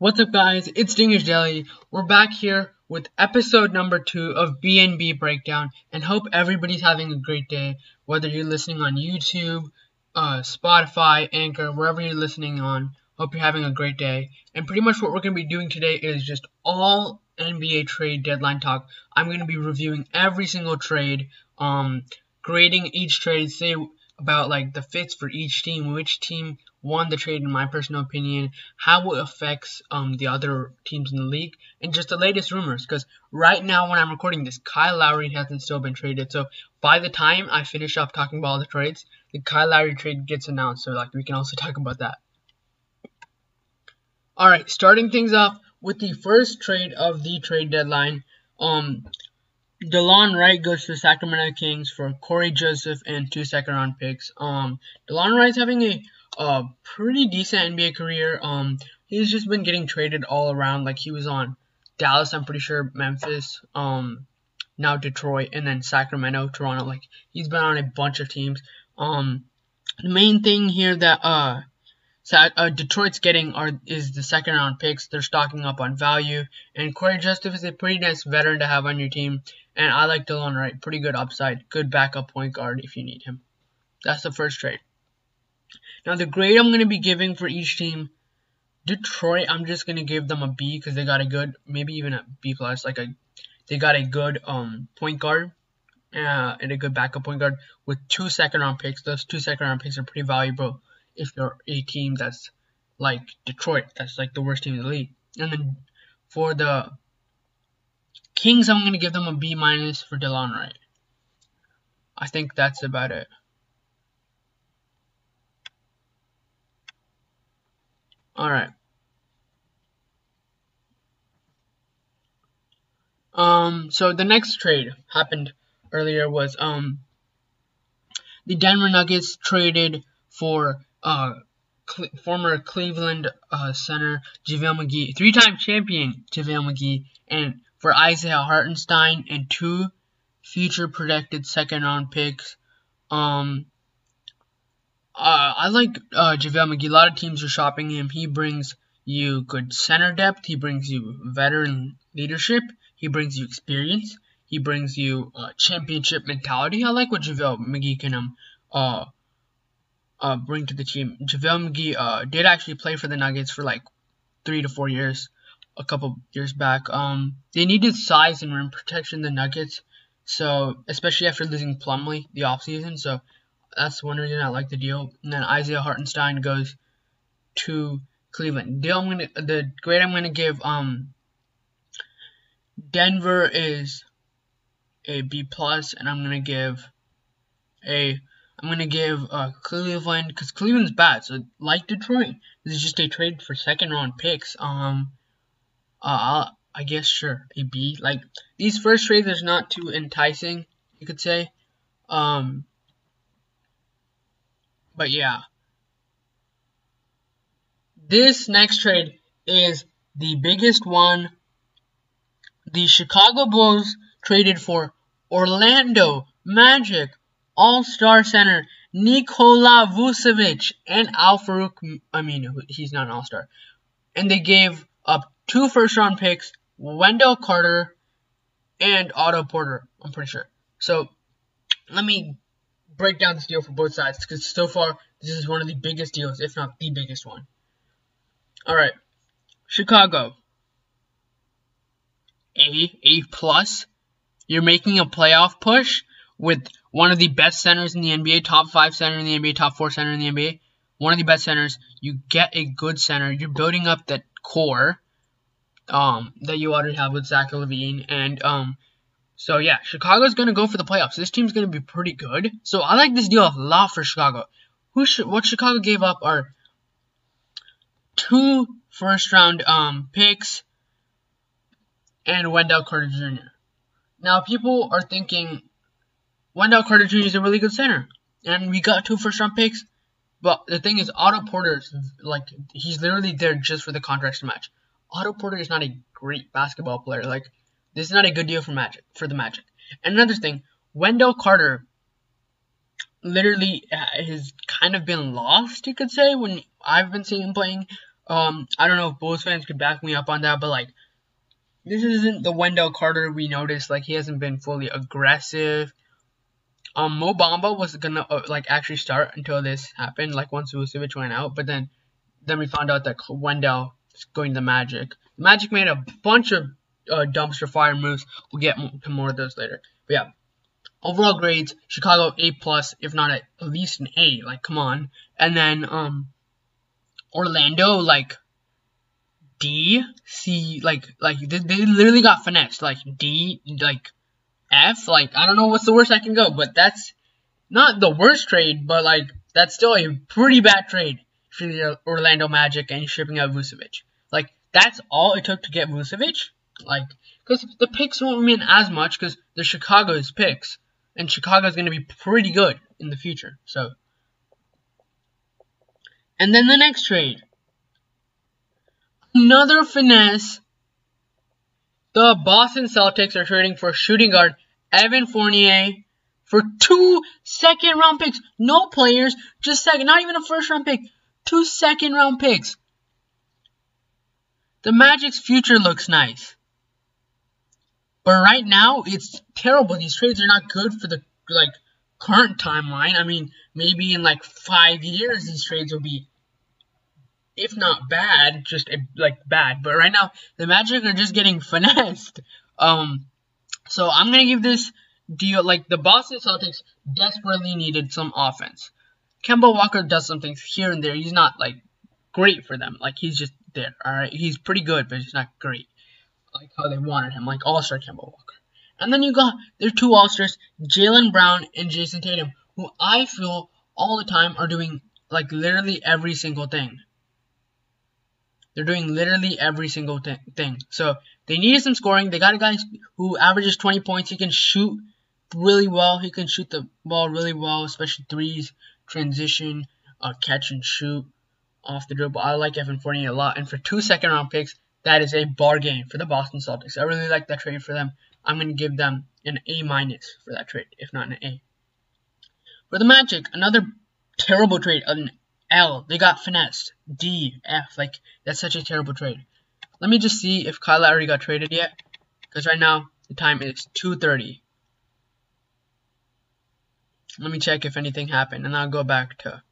What's up guys, it's Dingish Daily. We're back here with episode number 2 of B&B Breakdown and hope everybody's having a great day, whether you're listening on YouTube, uh, Spotify, Anchor, wherever you're listening on. Hope you're having a great day. And pretty much what we're to be doing today is just all NBA trade deadline talk. I'm to be reviewing every single trade, um, grading each trade, say about like the fits for each team, which team won the trade in my personal opinion, how it affects um the other teams in the league, and just the latest rumors. Because right now when I'm recording this, Kyle Lowry hasn't still been traded. So by the time I finish up talking about all the trades, the Kyle Lowry trade gets announced. So like we can also talk about that. Alright, starting things off with the first trade of the trade deadline. Um, Delon Wright goes to the Sacramento Kings for Cory Joseph and two second round picks. Um, Delon Wright's having a, a pretty decent NBA career. Um, he's just been getting traded all around. Like he was on Dallas, I'm pretty sure, Memphis, um, now Detroit, and then Sacramento, Toronto. Like he's been on a bunch of teams. Um, the main thing here that uh uh, Detroit's getting are is the second round picks. They're stocking up on value, and Cory Joseph is a pretty nice veteran to have on your team. And I like Delon Wright, pretty good upside, good backup point guard if you need him. That's the first trade. Now the grade I'm gonna be giving for each team, Detroit, I'm just gonna give them a B because they got a good, maybe even a B plus, like a, they got a good um point guard. Uh, and a good backup point guard with two second round picks. Those two second round picks are pretty valuable if you're a team that's like Detroit, that's like the worst team in the league. And then for the Kings, I'm gonna give them a B minus for Delon Wright. I think that's about it. Alright. Um, so the next trade happened earlier was um the Denver Nuggets traded for uh, Cle former Cleveland uh, center JaVale McGee, three-time champion JaVale McGee, and for Isaiah Hartenstein and two future projected second-round picks. Um, uh, I like uh, JaVale McGee. A lot of teams are shopping him. He brings you good center depth. He brings you veteran leadership. He brings you experience. He brings you uh, championship mentality. I like what JaVale McGee can um, uh, uh, bring to the team. JaVale McGee uh, did actually play for the Nuggets for like three to four years, a couple years back. Um, they needed size and rim protection, the Nuggets, so especially after losing Plumlee the offseason. So that's one reason I like the deal. And then Isaiah Hartenstein goes to Cleveland. Deal I'm gonna the grade I'm gonna give um Denver is a B plus, and I'm gonna give a I'm gonna give uh, Cleveland because Cleveland's bad. So like Detroit, this is just a trade for second round picks. Um, uh, I guess sure a B. Like these first trades are not too enticing, you could say. Um, but yeah, this next trade is the biggest one. The Chicago Bulls traded for Orlando Magic all-star center Nikola Vucevic and Al Farouq Aminu. He's not an all-star. And they gave up two first-round picks, Wendell Carter and Otto Porter, I'm pretty sure. So, let me break down this deal for both sides, because so far, this is one of the biggest deals, if not the biggest one. Alright, Chicago. A, A plus. You're making a playoff push with one of the best centers in the NBA, top five center in the NBA, top four center in the NBA, one of the best centers. You get a good center. You're building up that core um, that you already have with Zach LaVine. And um, so, yeah, Chicago's going to go for the playoffs. This team's going to be pretty good. So, I like this deal a lot for Chicago. Who sh what Chicago gave up are two first round um, picks and Wendell Carter Jr. Now, people are thinking Wendell Carter Jr. is a really good center, and we got two first round picks. But the thing is, Otto Porter like he's literally there just for the contracts to match. Otto Porter is not a great basketball player. Like this is not a good deal for Magic for the Magic. And another thing, Wendell Carter literally has kind of been lost, you could say, when I've been seeing him playing Um, I don't know if Bulls fans could back me up on that, but like, this isn't the Wendell Carter we noticed. Like, he hasn't been fully aggressive. Um, Mo Bamba was gonna uh, like actually start until this happened. Like once Vucevic went out, but then then we found out that Wendell is going to Magic. Magic made a bunch of uh, dumpster fire moves. We'll get to more of those later. But yeah, overall grades: Chicago A plus, if not at least an A. Like come on, and then um Orlando like D C like like they, they literally got finessed like D like F like I don't know what's the worst I can go but that's not the worst trade but like that's still a pretty bad trade for the Orlando Magic and shipping out Vucevic like that's all it took to get Vucevic like because the picks won't mean as much because they're Chicago's picks and Chicago's going to be pretty good in the future so and then the next trade. Another finesse. The Boston Celtics are trading for shooting guard Evan Fournier for two second round picks. No players, just second, not even a first round pick. Two second round picks. The Magic's future looks nice. But right now, it's terrible. These trades are not good for the like current timeline. I mean, maybe in like five years, these trades will be if not bad, just a, like bad. But right now, the Magic are just getting finessed. Um, so I'm gonna give this deal like the Boston Celtics desperately needed some offense. Kemba Walker does some things here and there. He's not like great for them. Like he's just there. All right, he's pretty good, but he's not great. Like how they wanted him, like All Star Kemba Walker. And then you got their two All Stars, Jaylen Brown and Jayson Tatum, who I feel all the time are doing like literally every single thing. They're doing literally every single th thing. So they needed some scoring. They got a guy who averages 20 points. He can shoot really well. He can shoot the ball really well, especially threes, transition, uh, catch and shoot off the dribble. I like Evan Fournier a lot. And for two second round picks, that is a bargain for the Boston Celtics. I really like that trade for them. I'm going to give them an A minus for that trade, if not an A. For the Magic, another terrible trade, an L. They got finessed. D. F. Like, that's such a terrible trade. Let me just see if Kyle Lowry got traded yet. Because right now, the time is 2.30. Let me check if anything happened. And I'll go back to...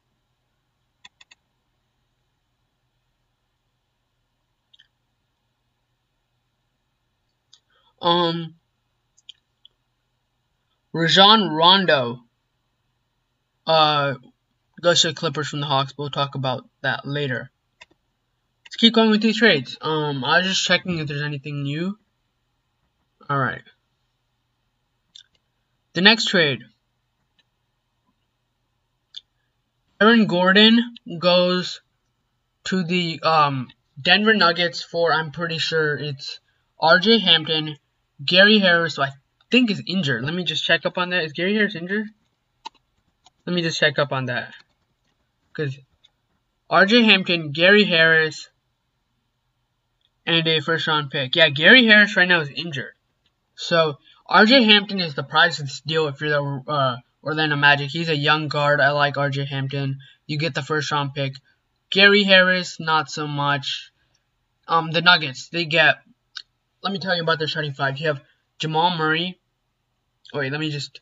Um... Rajon Rondo uh, to Clippers from the Hawks. We'll talk about that later. Let's keep going with these trades. Um, I was just checking if there's anything new. Alright. The next trade. Aaron Gordon goes to the um, Denver Nuggets for, I'm pretty sure it's RJ Hampton, Gary Harris, who I think is injured. Let me just check up on that. Is Gary Harris injured? Let me just check up on that. Because RJ Hampton, Gary Harris, and a first round pick. Yeah, Gary Harris right now is injured. So RJ Hampton is the prize of this deal if you're the uh, Orlando Magic. He's a young guard. I like RJ Hampton. You get the first round pick. Gary Harris, not so much. Um, the Nuggets, they get. Let me tell you about their starting five. You have Jamal Murray. Wait, let me just.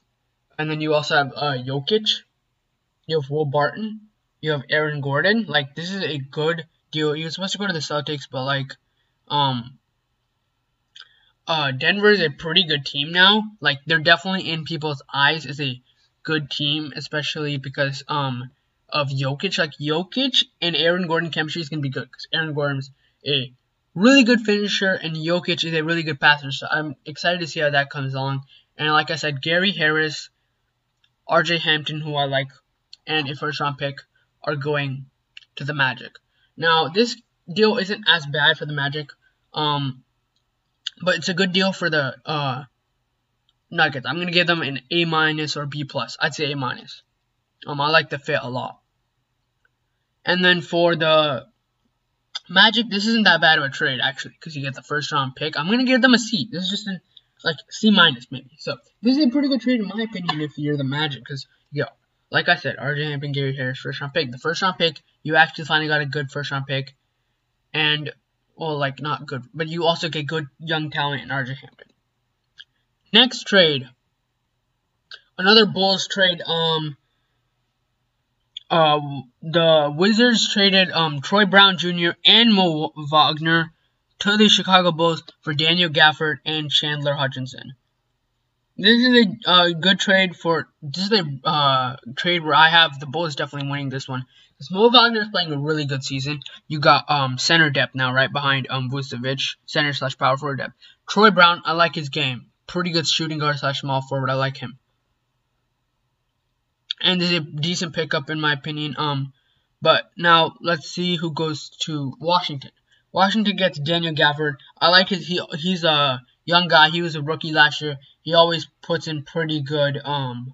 And then you also have uh, Jokic. You have Will Barton you have Aaron Gordon. Like this is a good deal. Was supposed to go to the Celtics, but like, um, uh, Denver is a pretty good team now. Like they're definitely in people's eyes as a good team, especially because um of Jokic. Like Jokic and Aaron Gordon chemistry is gonna be good because Aaron Gordon's a really good finisher and Jokic is a really good passer. So I'm excited to see how that comes along. And like I said, Gary Harris, R.J. Hampton, who I like, and a first round pick are going to the Magic. Now, this deal isn't as bad for the Magic, um, but it's a good deal for the uh, Nuggets. I'm gonna give them an A minus or B plus. I'd say A minus. Um, I like the fit a lot. And then for the Magic, this isn't that bad of a trade actually, because you get the first round pick. I'm gonna give them a C. This is just an like C minus maybe. So this is a pretty good trade in my opinion if you're the Magic, because you got like I said, RJ Hampton, Gary Harris, first round pick. The first round pick, you actually finally got a good first round pick. and well, like not good, but you also get good young talent in RJ Hampton. Next trade, another Bulls trade. Um, uh, the Wizards traded um Troy Brown Jr. and Mo Wagner to the Chicago Bulls for Daniel Gafford and Chandler Hutchison. This is a uh, good trade for. This is a uh, trade where I have the Bulls definitely winning this one. Because Mo Wagner is playing a really good season. You got um center depth now, right behind um Vucevic, center slash power forward depth. Troy Brown, I like his game. Pretty good shooting guard slash small forward. I like him. And this is a decent pickup in my opinion. Um, but now let's see who goes to Washington. Washington gets Daniel Gafford. I like his. He he's a young guy. He was a rookie last year. He always puts in pretty good um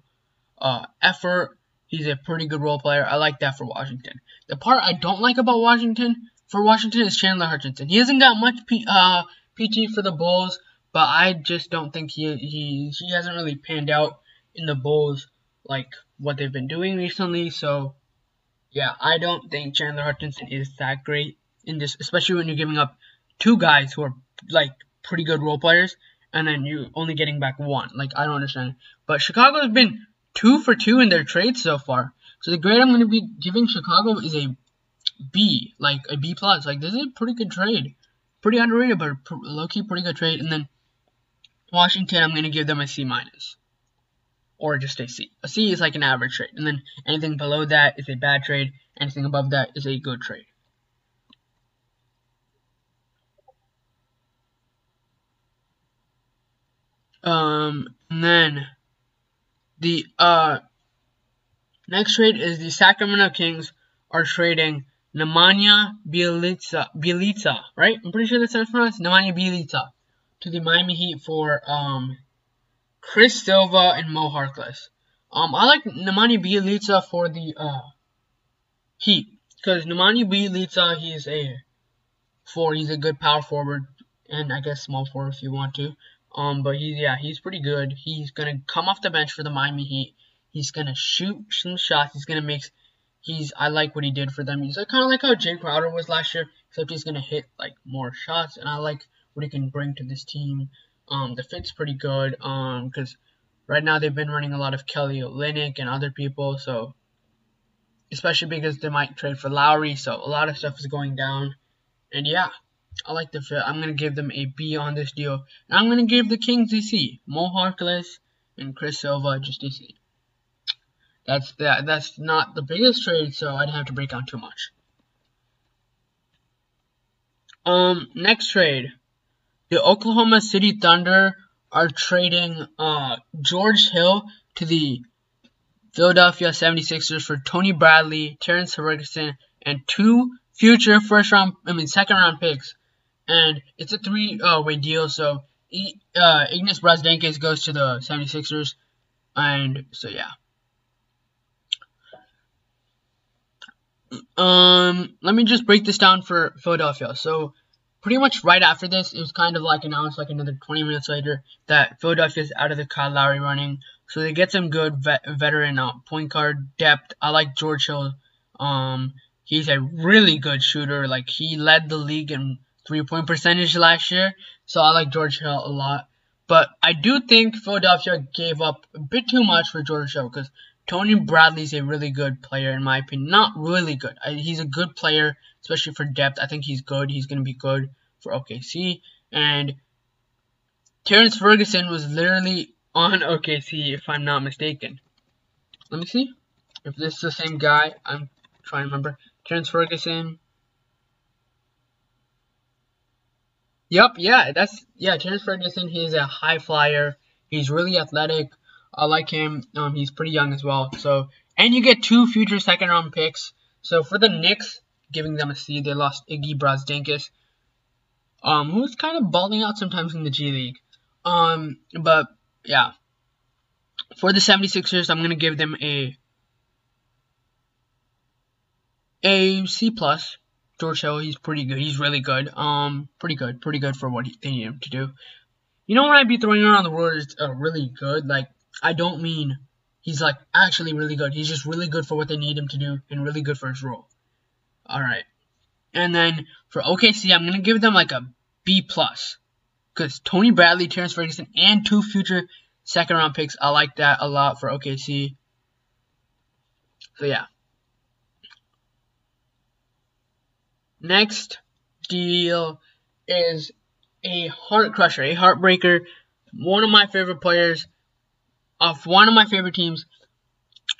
uh effort. He's a pretty good role player. I like that for Washington. The part I don't like about Washington for Washington is Chandler Hutchison. He hasn't got much P, uh, PT for the Bulls, but I just don't think he he he hasn't really panned out in the Bulls like what they've been doing recently. So yeah, I don't think Chandler Hutchison is that great in this, especially when you're giving up two guys who are like pretty good role players, and then you're only getting back one. Like I don't understand. But Chicago has been two for two in their trades so far. So the grade I'm going to be giving Chicago is a B, like a B plus. Like this is a pretty good trade, pretty underrated, but low key pretty good trade. And then Washington, I'm going to give them a C minus, or just a C. A C is like an average trade, and then anything below that is a bad trade. Anything above that is a good trade. Um, and then the uh next trade is the Sacramento Kings are trading Nemanja Bjelica, right? I'm pretty sure that's how it's pronounced. Nemanja Bjelica to the Miami Heat for um Chris Silva and Mo Harkless. Um, I like Nemanja Bjelica for the uh Heat because Nemanja Bjelica he's a four. He's a good power forward and I guess small forward if you want to. Um, but he's yeah, he's pretty good. He's gonna come off the bench for the Miami Heat. He's gonna shoot some shots. He's gonna make. He's I like what he did for them. He's like kind of like how Jae Crowder was last year, except he's gonna hit like more shots, and I like what he can bring to this team. Um, the fit's pretty good. Um, because right now they've been running a lot of Kelly Olynyk and other people, so especially because they might trade for Lowry, so a lot of stuff is going down. And yeah, I like the fit. I'm to give them a B on this deal. And I'm to give the Kings a C. Mo Harkless and Chris Silva just a C. That's that. That's not the biggest trade, so I didn't have to break down too much. Um, next trade. The Oklahoma City Thunder are trading uh, George Hill to the Philadelphia 76ers for Tony Bradley, Terrence Ferguson, and two future first round, I mean second round picks and it's a three uh, deal. So uh, Ignas Brazdeikis goes to the 76ers, and so yeah. Um, let me just break this down for Philadelphia. So, pretty much right after this, it was kind of like announced like another 20 minutes later that Philadelphia's out of the Kyle Lowry running. So they get some good vet- veteran uh, point guard depth. I like George Hill. Um, he's a really good shooter. Like he led the league in three point percentage last year, so I like George Hill a lot. But I do think Philadelphia gave up a bit too much for George Hill because Tony Bradley's a really good player in my opinion. Not really good. I, he's a good player, especially for depth. I think he's good. He's going to be good for OKC. And Terrence Ferguson was literally on OKC, if I'm not mistaken. Let me see if this is the same guy. I'm trying to remember. Terrence Ferguson. Yep, yeah, that's yeah. Terrence Ferguson, he's a high flyer. He's really athletic. I like him. Um, he's pretty young as well. So, and you get two future second round picks. So for the Knicks, giving them a C, they lost Iggy Brazdeikis, um, who's kind of balling out sometimes in the G League. Um, but yeah, for the 76ers, I'm gonna give them a a C plus. George Hill, he's pretty good. He's really good. Um, pretty good. Pretty good for what he, they need him to do. You know when I'd be throwing around the word is uh, really good, like, I don't mean he's, like, actually really good. He's just really good for what they need him to do and really good for his role. Alright. And then for OKC, I'm gonna give them like a B plus because Tony Bradley, Terrence Ferguson, and two future second round picks. I like that a lot for OKC. So yeah. Next deal is a heart crusher, a heartbreaker. One of my favorite players of one of my favorite teams,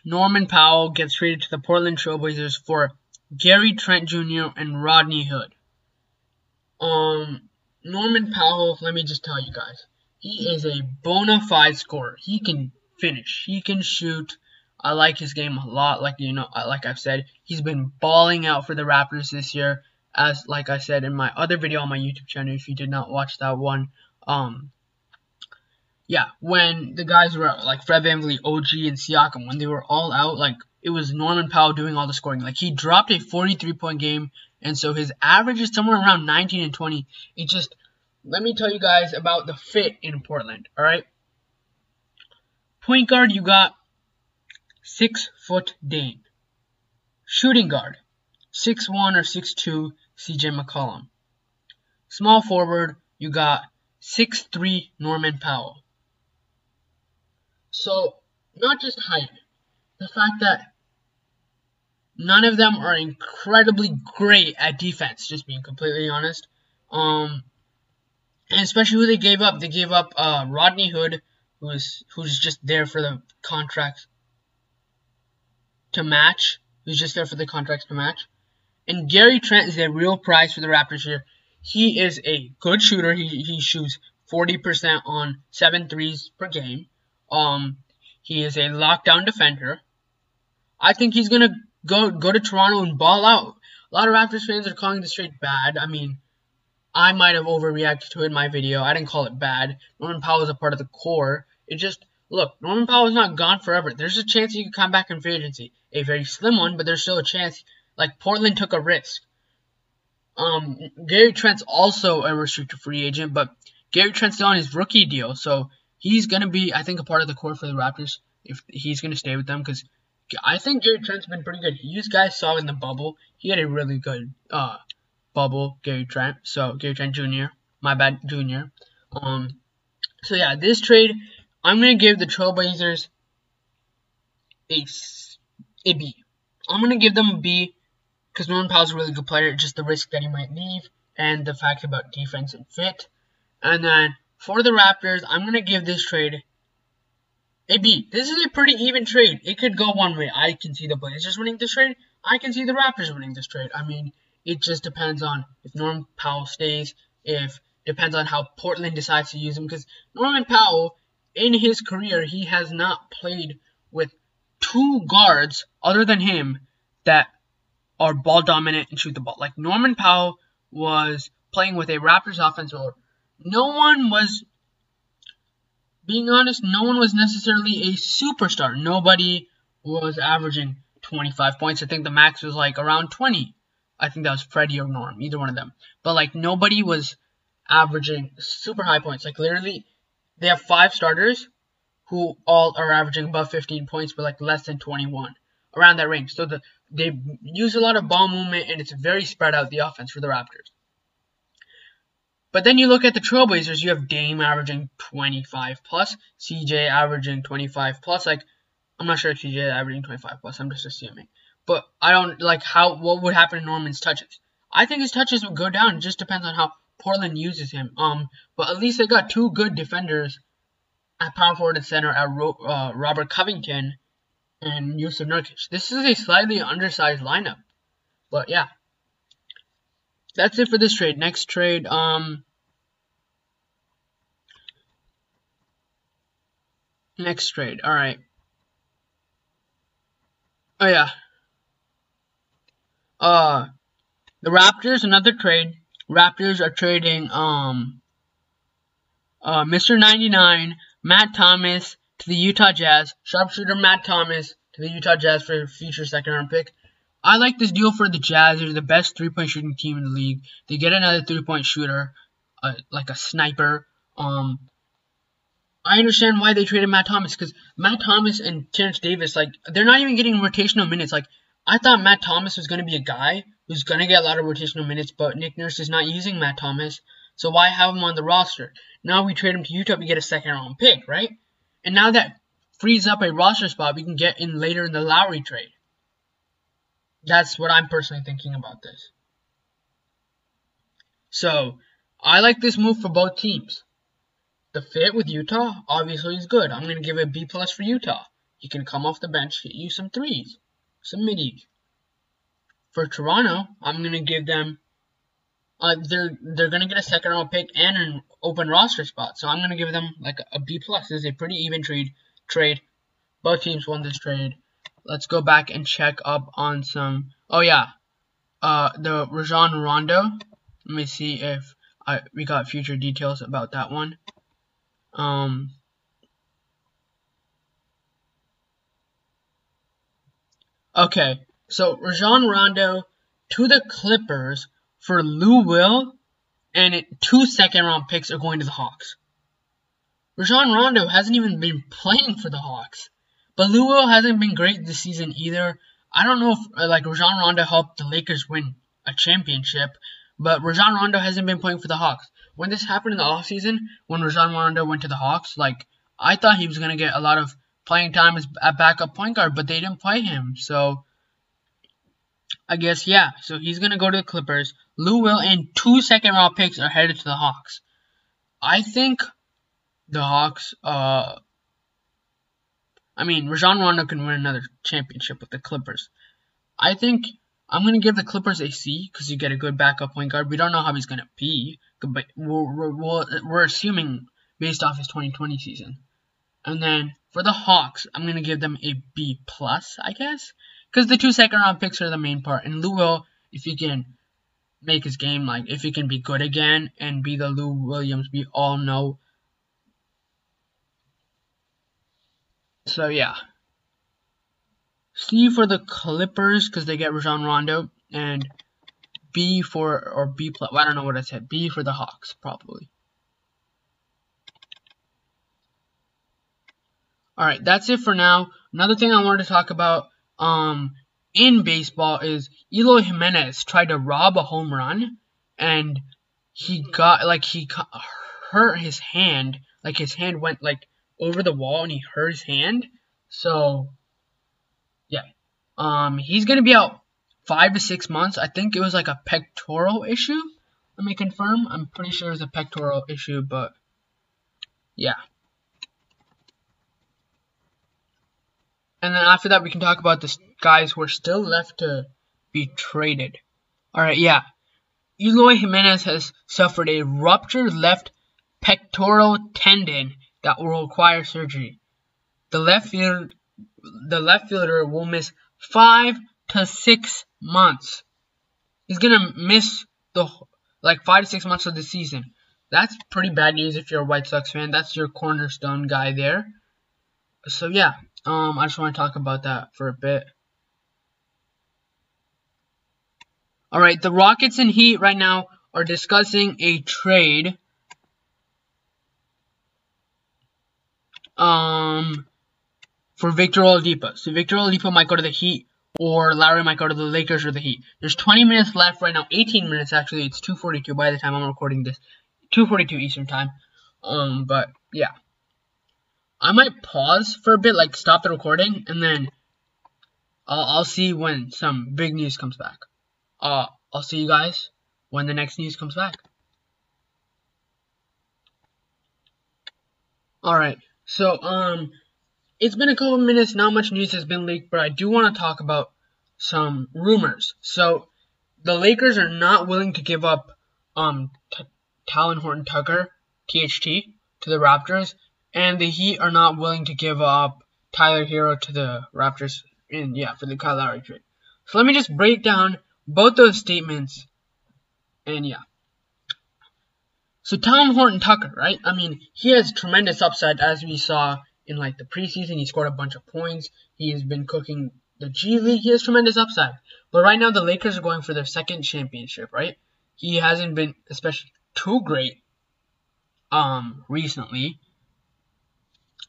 Norman Powell, gets traded to the Portland Trailblazers for Gary Trent Jr. and Rodney Hood. Um, Norman Powell, let me just tell you guys, he is a bona fide scorer. He can finish. He can shoot. I like his game a lot. Like you know, like I've said, he's been balling out for the Raptors this year as like I said in my other video on my YouTube channel, if you did not watch that one, um, yeah, when the guys were like Fred VanVleet, OG, and Siakam, when they were all out, like it was Norman Powell doing all the scoring. Like he dropped a 43 point game, and so his average is somewhere around 19 and 20. It just let me tell you guys about the fit in Portland. All right, point guard you got six foot Dame Shooting guard, six one or six two CJ McCollum. Small forward, you got six-three Norman Powell. So, not just height, the fact that none of them are incredibly great at defense, just being completely honest. Um, and especially who they gave up. They gave up uh, Rodney Hood, who's who's just there for the contracts to match. Who's just there for the contracts to match. And Gary Trent is a real prize for the Raptors here. He is a good shooter. He, he shoots 40% on seven threes per game. Um, he is a lockdown defender. I think he's gonna go go to Toronto and ball out. A lot of Raptors fans are calling this trade bad. I mean, I might have overreacted to it in my video. I didn't call it bad. Norman Powell is a part of the core. It just look, Norman Powell is not gone forever. There's a chance he could come back in free agency. A very slim one, but there's still a chance like Portland took a risk. Um, Gary Trent's also a restricted free agent, but Gary Trent's on his rookie deal, so he's gonna be, I think, a part of the core for the Raptors if he's gonna stay with them because I think Gary Trent's been pretty good. You guys saw in the bubble, he had a really good uh bubble, Gary Trent. So Gary Trent Jr. My bad, Jr. Um, so yeah, this trade, I'm gonna give the Trailblazers a a B. I'm gonna give them a B because Norman Powell's a really good player, just the risk that he might leave, and the fact about defense and fit. And then for the Raptors, I'm going to give this trade a B. This is a pretty even trade. It could go one way. I can see the Blazers winning this trade. I can see the Raptors winning this trade. I mean, it just depends on if Norman Powell stays, if depends on how Portland decides to use him. Because Norman Powell, in his career, he has not played with two guards other than him that are ball dominant and shoot the ball. Like Norman Powell was playing with a Raptors offense where no one was, being honest, no one was necessarily a superstar. Nobody was averaging 25 points. I think the max was like around 20. I think that was Freddie or Norm, either one of them. But like nobody was averaging super high points. Like literally, they have five starters who all are averaging above 15 points, but like less than 21, around that range. So the they use a lot of ball movement, and it's very spread out the offense for the Raptors. But then you look at the Trailblazers, you have Dame averaging 25 plus, CJ averaging 25 plus. Like, I'm not sure if CJ is averaging 25 plus. I'm just assuming. But I don't like how what would happen to Norman's touches. I think his touches would go down. It just depends on how Portland uses him. Um, but at least they got two good defenders at power forward and center at Ro uh, Robert Covington and Jusuf Nurkic. This is a slightly undersized lineup. But yeah. That's it for this trade. Next trade, um Next trade. Alright. Oh yeah. Uh the Raptors, another trade. Raptors are trading um uh Mr. 99, Matt Thomas, to the Utah Jazz. Sharpshooter Matt Thomas to the Utah Jazz for a future second round pick. I like this deal for the Jazz. They're the best three point shooting team in the league. They get another three point shooter, uh, like a sniper. Um, I understand why they traded Matt Thomas because Matt Thomas and Terrence Davis, like, they're not even getting rotational minutes. Like, I thought Matt Thomas was going to be a guy who's going to get a lot of rotational minutes, but Nick Nurse is not using Matt Thomas, so why have him on the roster? Now we trade him to Utah, we get a second round pick, right? And now that frees up a roster spot we can get in later in the Lowry trade. That's what I'm personally thinking about this. So, I like this move for both teams. The fit with Utah obviously is good. I'm going to give it a B plus for Utah. He can come off the bench, hit you some threes, some middies. For Toronto, I'm going to give them uh, they're they're gonna get a second round pick and an open roster spot. So I'm gonna give them like a B plus. This is a pretty even trade. Trade. Both teams won this trade. Let's go back and check up on some. Oh yeah, uh, the Rajon Rondo. Let me see if I we got future details about that one. Um. Okay, so Rajon Rondo to the Clippers for Lou Will, and two second round picks are going to the Hawks. Rajon Rondo hasn't even been playing for the Hawks, but Lou Will hasn't been great this season either. I don't know if uh, like Rajon Rondo helped the Lakers win a championship, but Rajon Rondo hasn't been playing for the Hawks. When this happened in the offseason, when Rajon Rondo went to the Hawks, like I thought he was gonna get a lot of playing time as a backup point guard, but they didn't play him. So I guess yeah. So he's gonna go to the Clippers. Lou Will and two second round picks are headed to the Hawks. I think the Hawks, uh, I mean, Rajon Rondo can win another championship with the Clippers. I think I'm going to give the Clippers a C because you get a good backup point guard. We don't know how he's going to be, but we're, we're, we're assuming based off his 2020 season. And then for the Hawks, I'm going to give them a B plus, I guess, because the two second round picks are the main part. And Lou Will, if he can make his game like if he can be good again and be the Lou Williams we all know. So yeah. C for the Clippers because they get Rajon Rondo and B for or B plus well, I don't know what I said. B for the Hawks probably. All right, that's it for now. Another thing I wanted to talk about um in baseball is Eloy Jimenez tried to rob a home run and he got like he hurt his hand. Like his hand went like over the wall and he hurt his hand. So yeah. Um he's gonna be out five to six months. I think it was like a pectoral issue. Let me confirm. I'm pretty sure it's a pectoral issue but yeah. And then after that, we can talk about the guys who are still left to be traded. Alright, yeah. Eloy Jimenez has suffered a ruptured left pectoral tendon that will require surgery. The left field, the left fielder will miss five to six months. He's gonna miss the like five to six months of the season. That's pretty bad news if you're a White Sox fan. That's your cornerstone guy there. So yeah, um, I just want to talk about that for a bit. Alright, the Rockets and Heat right now are discussing a trade. Um, for Victor Oladipo. So Victor Oladipo might go to the Heat, or Lowry might go to the Lakers or the Heat. There's 20 minutes left right now. 18 minutes actually. It's 2:42 by the time I'm recording this. 2:42 Eastern time. Um, but yeah. I might pause for a bit, like stop the recording, and then I'll, I'll see when some big news comes back. Uh, I'll see you guys when the next news comes back. Alright, so, um, it's been a couple minutes, not much news has been leaked, but I do want to talk about some rumors. So, the Lakers are not willing to give up, um, Talen Horton Tucker, THT, to the Raptors and the Heat are not willing to give up Tyler Herro to the Raptors, and yeah, for the Kyle Lowry trade. So let me just break down both those statements, and yeah. So Tom Horton Tucker, right? I mean, he has tremendous upside as we saw in like the preseason. He scored a bunch of points. He has been cooking the G League. He has tremendous upside. But right now the Lakers are going for their second championship, right? He hasn't been especially too great um recently.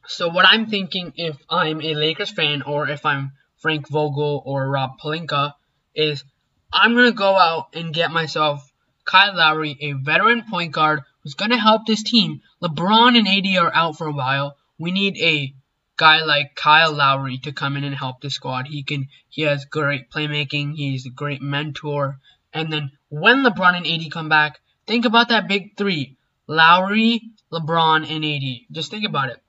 So what I'm thinking if I'm a Lakers fan or if I'm Frank Vogel or Rob Pelinka is I'm gonna go out and get myself Kyle Lowry, a veteran point guard who's gonna help this team. LeBron and AD are out for a while. We need a guy like Kyle Lowry to come in and help the squad. He can he has great playmaking, he's a great mentor. And then when LeBron and AD come back, think about that big three. Lowry, LeBron, and AD. Just think about it.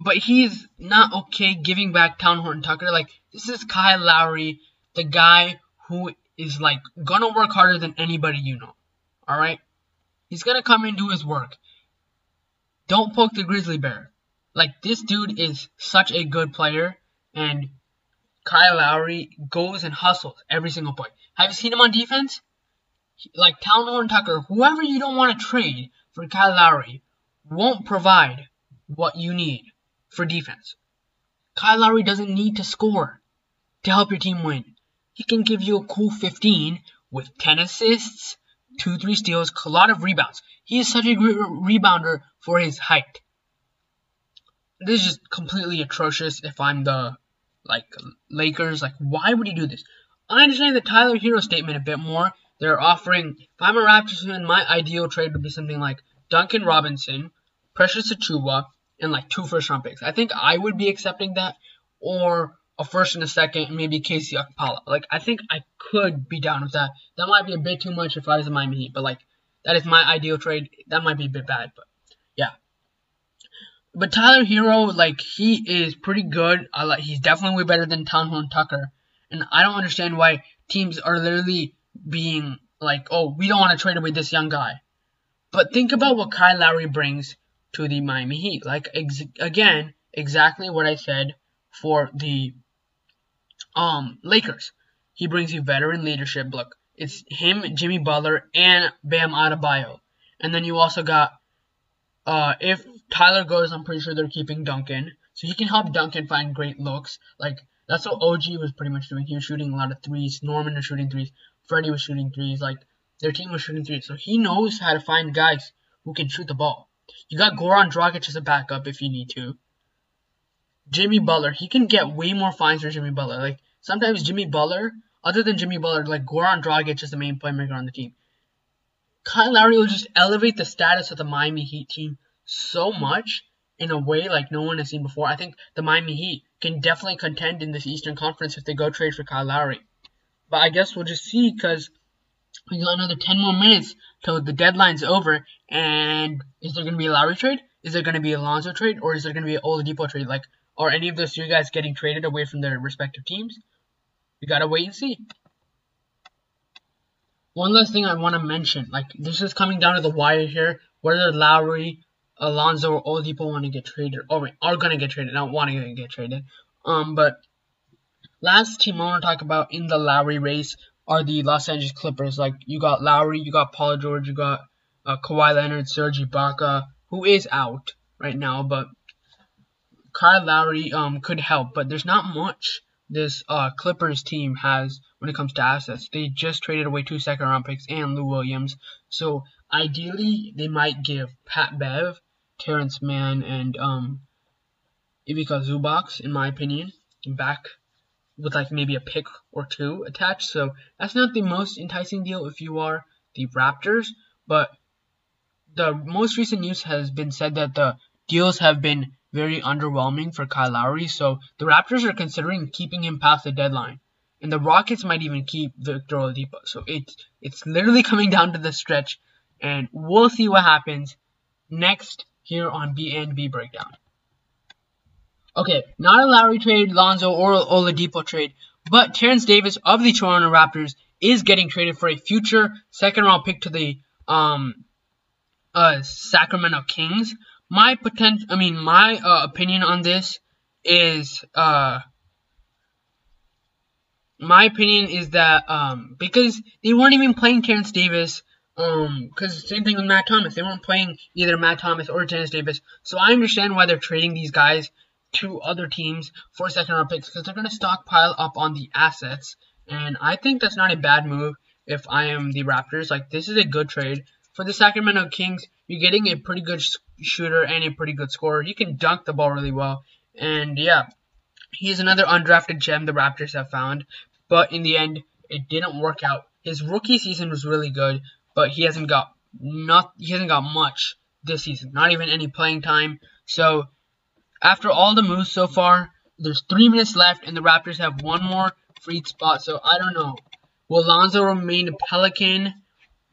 But he's not okay giving back Town Horton Tucker. Like, this is Kyle Lowry, the guy who is, like, gonna work harder than anybody you know. Alright? He's gonna come and do his work. Don't poke the grizzly bear. Like, this dude is such a good player, and Kyle Lowry goes and hustles every single point. Have you seen him on defense? Like, Horton Tucker, whoever you don't want to trade for Kyle Lowry won't provide what you need for defense. Kyle Lowry doesn't need to score to help your team win. He can give you a cool 15 with 10 assists, 2 3 steals, a lot of rebounds. He is such a great rebounder for his height this is just completely atrocious if I'm the like Lakers. Like, why would he do this? I understand the Tyler Herro statement a bit more. They're offering if I'm a Raptors fan, my ideal trade would be something like Duncan Robinson, Precious Achiuwa, and like two first round picks. I think I would be accepting that, or a first and a second, and maybe KZ Okpala. Like, I think I could be down with that. That might be a bit too much if I was in Miami Heat, but like, that is my ideal trade. That might be a bit bad, but yeah. But Tyler Herro, like he is pretty good. I like he's definitely way better than Town Horton Tucker. And I don't understand why teams are literally being like, oh, we don't want to trade away this young guy. But think about what Kyle Lowry brings to the Miami Heat. Like ex- again, exactly what I said for the um Lakers. He brings you veteran leadership. Look, it's him, Jimmy Butler, and Bam Adebayo. And then you also got uh if Tyler goes, I'm pretty sure they're keeping Duncan. So he can help Duncan find great looks. Like, that's what OG was pretty much doing. He was shooting a lot of threes. Norman was shooting threes. Freddie was shooting threes. Like, their team was shooting threes. So he knows how to find guys who can shoot the ball. You got Goran Dragic as a backup if you need to. Jimmy Butler, he can get way more fines for Jimmy Butler. Like, sometimes Jimmy Butler, other than Jimmy Butler, like Goran Dragic is the main playmaker on the team. Kyle Lowry will just elevate the status of the Miami Heat team so much in a way like no one has seen before. I think the Miami Heat can definitely contend in this Eastern Conference if they go trade for Kyle Lowry. But I guess we'll just see because we got another 10 more minutes till the deadline's over. And is there going to be a Lowry trade? Is there going to be a Lonzo trade? Or is there going to be an Oladipo trade? Like, are any of those three guys getting traded away from their respective teams? We got to wait and see. One last thing I want to mention. Like, this is coming down to the wire here. Whether Lowry Alonzo or Oladipo want to get traded, or are gonna get traded, not wanting to get traded. Um, but last team I want to talk about in the Lowry race are the Los Angeles Clippers. Like you got Lowry, you got Paul George, you got uh, Kawhi Leonard, Serge Ibaka, who is out right now, but Kyle Lowry um could help, but there's not much this uh Clippers team has when it comes to assets. They just traded away two second round picks and Lou Williams, so ideally they might give Pat Bev Terrence Mann and um, Ivica Zubac, in my opinion, back with like maybe a pick or two attached. So that's not the most enticing deal if you are the Raptors, but the most recent news has been said that the deals have been very underwhelming for Kyle Lowry, so the Raptors are considering keeping him past the deadline. And the Rockets might even keep Victor Oladipo. So it's it's literally coming down to the stretch, and we'll see what happens next here on B&B Breakdown. Okay, not a Lowry trade, Lonzo, or Oladipo trade, but Terrence Davis of the Toronto Raptors is getting traded for a future second round pick to the um uh Sacramento Kings. My potential, I mean, my uh, opinion on this is uh my opinion is that um because they weren't even playing Terrence Davis um, because same thing with Matt Thomas. They weren't playing either Matt Thomas or Dennis Davis. So I understand why they're trading these guys to other teams for second round picks because they're going to stockpile up on the assets. And I think that's not a bad move if I am the Raptors. Like, this is a good trade. For the Sacramento Kings, you're getting a pretty good shooter and a pretty good scorer. He can dunk the ball really well. And yeah, he's another undrafted gem the Raptors have found. But in the end, it didn't work out. His rookie season was really good, but he hasn't got not he hasn't got much this season. Not even any playing time. So after all the moves so far, there's three minutes left, and the Raptors have one more freed spot. So I don't know. Will Lonzo remain a Pelican?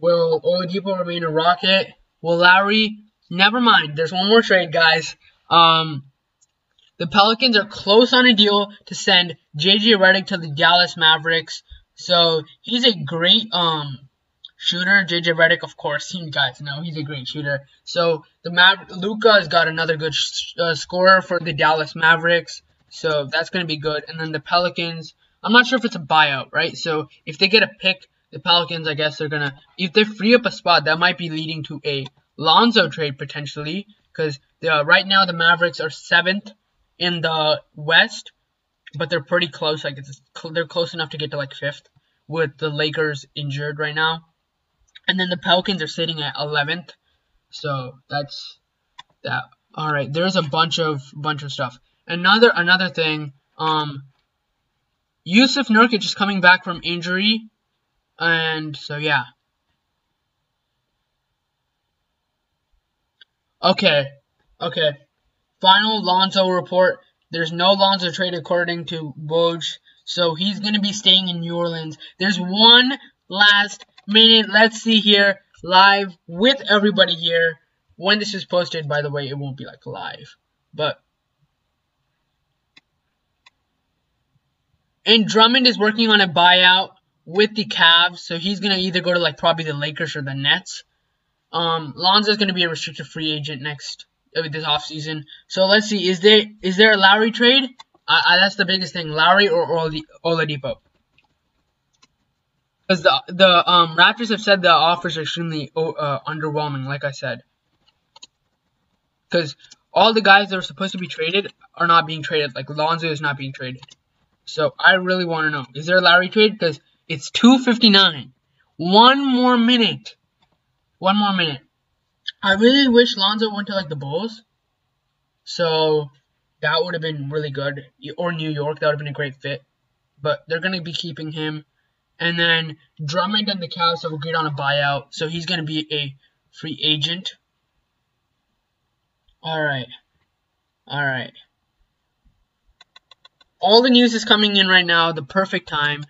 Will Oladipo remain a Rocket? Will Lowry? Never mind. There's one more trade, guys. Um, the Pelicans are close on a deal to send JJ Redick to the Dallas Mavericks. So he's a great um shooter. JJ Redick, of course, you guys know he's a great shooter. So the Mav- Luka has got another good uh, scorer for the Dallas Mavericks. So that's gonna be good. And then the Pelicans, I'm not sure if it's a buyout, right? So if they get a pick, the Pelicans, I guess they're gonna if they free up a spot, that might be leading to a Lonzo trade potentially, because right now the Mavericks are seventh in the West, but they're pretty close. Like it's they're close enough to get to like fifth, with the Lakers injured right now, and then the Pelicans are sitting at eleventh. So that's that. All right, there's a bunch of bunch of stuff. Another another thing. Um, Yusuf Nurkic is coming back from injury, and so yeah. Okay, okay. Final Lonzo report. There's no Lonzo trade according to Woj, so he's going to be staying in New Orleans. There's one last minute. Let's see here, live with everybody here. When this is posted, by the way, it won't be like live, but. And Drummond is working on a buyout with the Cavs, so he's gonna either go to like probably the Lakers or the Nets. Um, Lonzo's to be a restricted free agent next uh, this offseason. So let's see. Is there is there a Lowry trade? Uh, uh, that's the biggest thing. Lowry or Oladipo. Because the the um, Raptors have said the offers are extremely uh, underwhelming. Like I said. Because all the guys that are supposed to be traded are not being traded. Like Lonzo is not being traded. So I really want to know. Is there a Lowry trade? Because it's 259. One more minute. One more minute. I really wish Lonzo went to like the Bulls. So that would have been really good. Or New York, that would have been a great fit. But they're gonna be keeping him. And then Drummond and the Cavs have agreed on a buyout, so he's gonna be a free agent. Alright. Alright. All the news is coming in right now, the perfect time.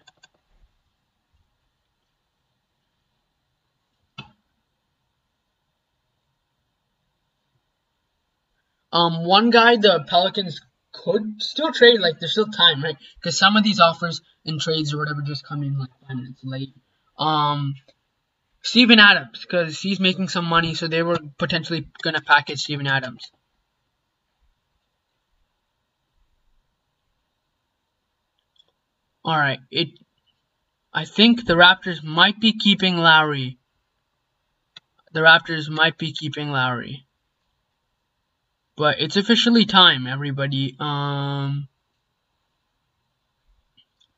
Um, one guy the Pelicans could still trade, like there's still time, right? Because some of these offers and trades or whatever just come in like five minutes late. Um, Steven Adams, because he's making some money, so they were potentially gonna package Steven Adams. All right, it. I think the Raptors might be keeping Lowry. The Raptors might be keeping Lowry. But it's officially time, everybody. Um,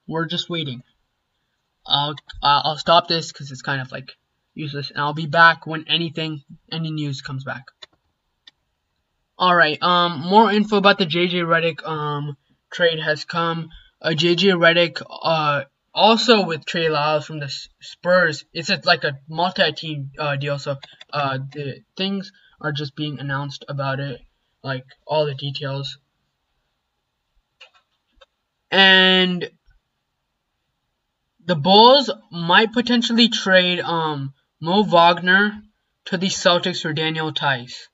we're just waiting. I'll I'll stop this because it's kind of like useless, and I'll be back when anything, any news comes back. All right. Um, more info about the JJ Redick um trade has come. Uh, JJ Redick uh also with Trey Lyles from the Spurs. It's a, like a multi-team uh, deal, so uh the things are just being announced about it like all the details. And the Bulls might potentially trade um Mo Wagner to the Celtics for Daniel Theis.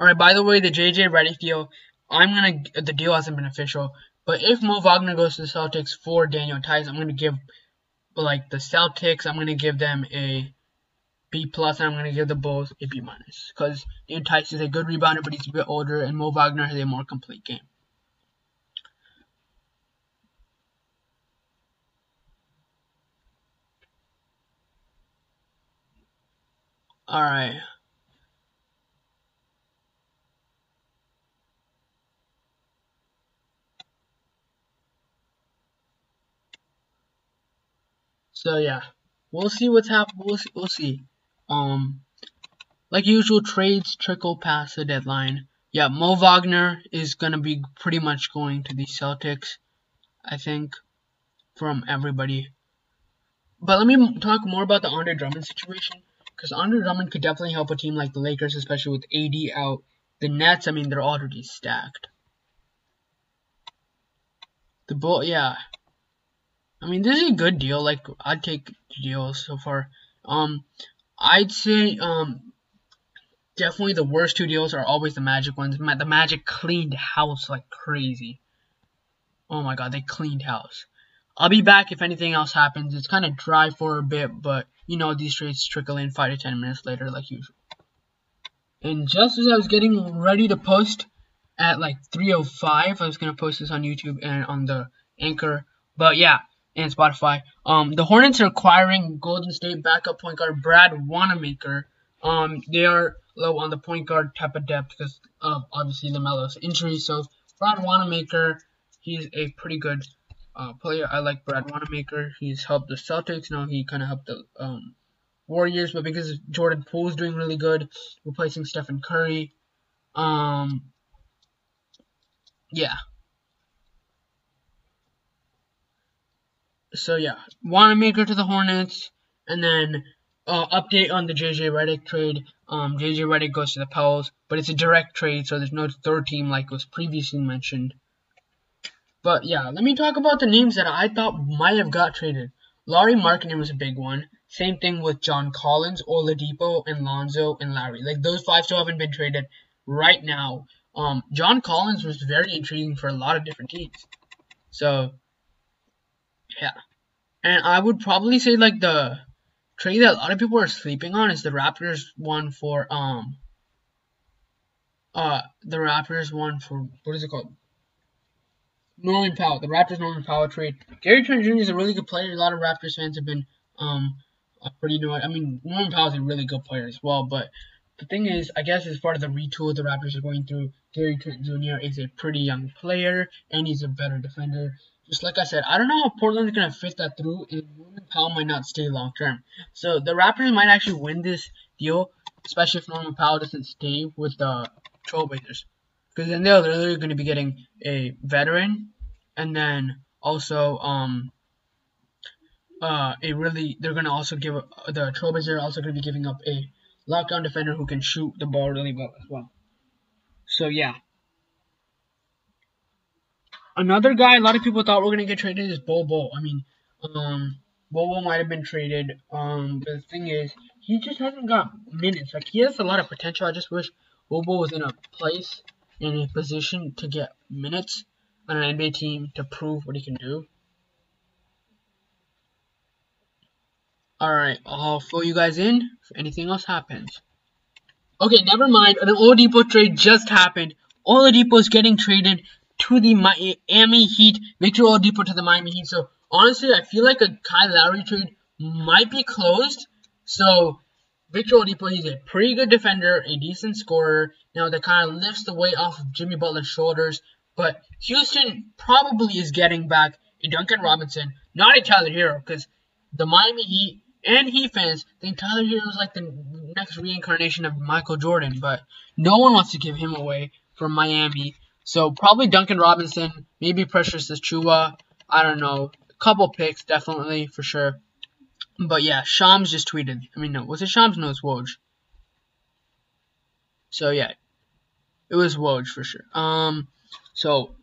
Alright, by the way, the JJ Redick deal, I'm gonna the deal hasn't been official, but if Mo Wagner goes to the Celtics for Daniel Theis, I'm gonna give like the Celtics, I'm gonna give them a B plus, and I'm going to give the Bulls a B minus because Ian Theis is a good rebounder, but he's a bit older, and Mo Wagner has a more complete game. All right. So yeah, we'll see what's happening. We'll. We'll see. Um, like usual, trades trickle past the deadline. Yeah, Mo Wagner is gonna be pretty much going to the Celtics, I think, from everybody. but let me talk more about the Andre Drummond situation because Andre Drummond could definitely help a team like the Lakers, especially with AD out. The Nets, I mean, they're already stacked. The Bull, yeah. I mean, this is a good deal. Like, I'd take the deal so far. Um, I'd say, um, definitely the worst two deals are always the Magic ones. The Magic cleaned house like crazy. Oh my god, they cleaned house. I'll be back if anything else happens. It's kind of dry for a bit, but you know these trades trickle in 5 to 10 minutes later like usual. And just as I was getting ready to post at like 3.05, I was going to post this on YouTube and on the Anchor. But yeah, and Spotify. Um, the Hornets are acquiring Golden State backup point guard Brad Wanamaker. Um, they are low on the point guard type of depth because of obviously LaMelo's injury. So Brad Wanamaker, he's a pretty good uh, player. I like Brad Wanamaker. He's helped the Celtics. Now he kind of helped the um, Warriors, but because Jordan Poole's doing really good, replacing Stephen Curry. Um, yeah. So yeah, Wanamaker to the Hornets, and then uh, update on the JJ Redick trade. Um, JJ Redick goes to the Pels, but it's a direct trade, so there's no third team like was previously mentioned. But yeah, let me talk about the names that I thought might have got traded. Lauri Markkanen was a big one. Same thing with John Collins, Oladipo, and Lonzo and Lowry. Like those five still haven't been traded right now. Um, John Collins was very intriguing for a lot of different teams. So yeah, and I would probably say like the trade that a lot of people are sleeping on is the Raptors one for um uh the Raptors one for what is it called? Norman Powell, the Raptors Norman Powell trade. Gary Trent Jr. is a really good player. A lot of Raptors fans have been um pretty annoyed. I mean, Norman Powell is a really good player as well. But the thing is, I guess as part of the retool the Raptors are going through, Gary Trent Jr. is a pretty young player and he's a better defender. Just like I said, I don't know how Portland's gonna fit that through, and Norman Powell might not stay long term. So the Raptors might actually win this deal, especially if Norman Powell doesn't stay with the Trailblazers. Because then they're literally going to be getting a veteran, and then also um uh a really they're going to also give the Trailblazers are also going to be giving up a lockdown defender who can shoot the ball really well as well. So yeah. Another guy a lot of people thought we were to get traded is Bol. I mean, um, Bol might have been traded. Um, but the thing is, he just hasn't got minutes. Like he has a lot of potential. I just wish Bol was in a place in a position to get minutes on an NBA team to prove what he can do. Alright, I'll fill you guys in if anything else happens. Okay, never mind. An Oladipo trade just happened. Oladipo is getting traded to the Miami Heat. Victor Oladipo to the Miami Heat. So, honestly, I feel like a Kyle Lowry trade might be closed. So, Victor Oladipo, he's a pretty good defender, a decent scorer. Now that kind of lifts the weight off of Jimmy Butler's shoulders. But Houston probably is getting back a Duncan Robinson, not a Tyler Herro, because the Miami Heat and Heat fans think Tyler Herro is like the next reincarnation of Michael Jordan, but no one wants to give him away from Miami. So probably Duncan Robinson, maybe Precious Achiuwa. I don't know. A couple picks, definitely, for sure. But yeah, Shams just tweeted. I mean, no, was it Shams? No, it's Woj. So yeah, it was Woj for sure. Um, so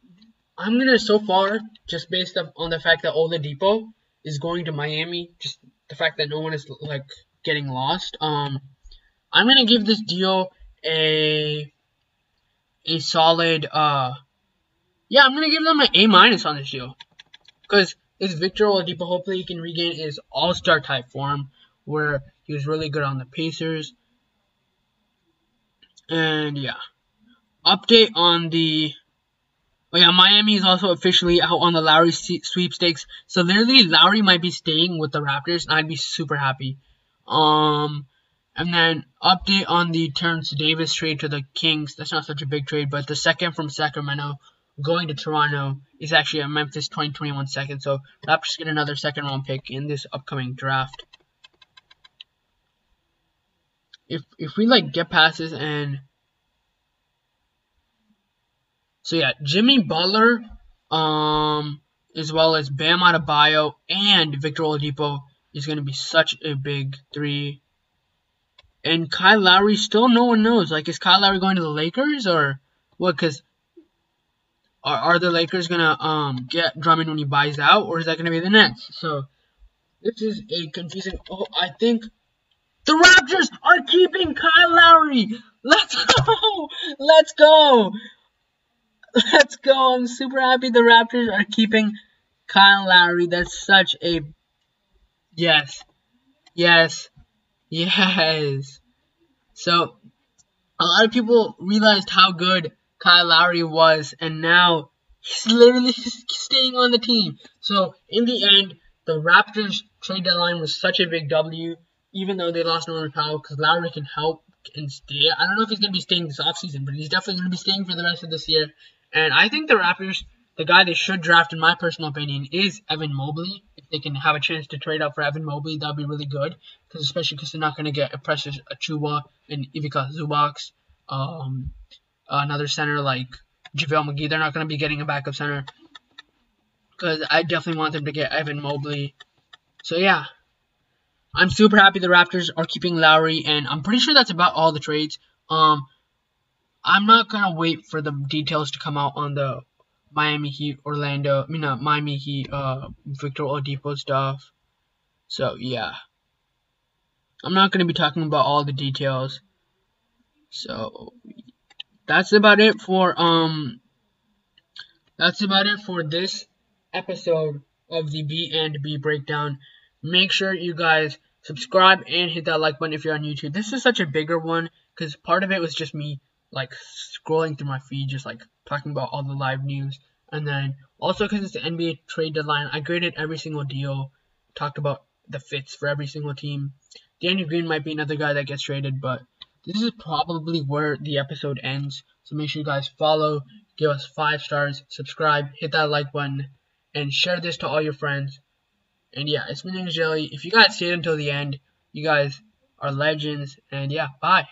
I'm gonna so far just based on the fact that Oladipo is going to Miami, just the fact that no one is like getting lost. Um, I'm gonna give this deal a a solid. Uh, yeah, I'm gonna give them an A minus on this deal because is Victor Oladipo. Hopefully, he can regain his All Star type form, where he was really good on the Pacers. And yeah, update on the. Oh yeah, Miami is also officially out on the Lowry sweepstakes. So literally, Lowry might be staying with the Raptors, and I'd be super happy. Um, and then update on the Terence Davis trade to the Kings. That's not such a big trade, but the second from Sacramento going to Toronto is actually a Memphis 2021 second. So Raptors get another second round pick in this upcoming draft. If if we like get passes and so yeah, Jimmy Butler, um, as well as Bam Adebayo and Victor Oladipo is going to be such a big three. And Kyle Lowry, still no one knows. Like, is Kyle Lowry going to the Lakers or what? Because are, are the Lakers to um get Drummond when he buys out, or is that to be the Nets? So, this is a confusing. Oh, I think the Raptors are keeping Kyle Lowry. Let's go. Let's go. Let's go. I'm super happy the Raptors are keeping Kyle Lowry. That's such a yes. Yes. Yes. So a lot of people realized how good Kyle Lowry was and now he's literally staying on the team. So in the end, the Raptors trade deadline was such a big W, even though they lost Norman Powell, because Lowry can help and stay. I don't know if he's going to be staying this offseason, but he's definitely going to be staying for the rest of this year. And I think the Raptors, the guy they should draft, in my personal opinion, is Evan Mobley. If they can have a chance to trade out for Evan Mobley, that'd be really good. Because especially because they're not going to get a Precious Achiuwa and Ivica Zubac, um, another center like JaVale McGee. They're not going to be getting a backup center. Because I definitely want them to get Evan Mobley. So yeah. I'm super happy the Raptors are keeping Lowry, and I'm pretty sure that's about all the trades. Um, I'm not gonna wait for the details to come out on the Miami Heat, Orlando, I mean, uh, Miami Heat, uh, Victor Oladipo stuff. So yeah, I'm not gonna be talking about all the details. So that's about it for um. That's about it for this episode of the B and B breakdown make sure you guys subscribe and hit that like button if you're on YouTube. This is such a bigger one because part of it was just me like scrolling through my feed, just like talking about all the live news. And then also because it's the NBA trade deadline, I graded every single deal, talked about the fits for every single team. Danny Green might be another guy that gets traded, but this is probably where the episode ends. So make sure you guys follow, give us five stars, subscribe, hit that like button, and share this to all your friends. And yeah, it's been Jelly. If you guys stayed until the end, you guys are legends. And yeah, bye.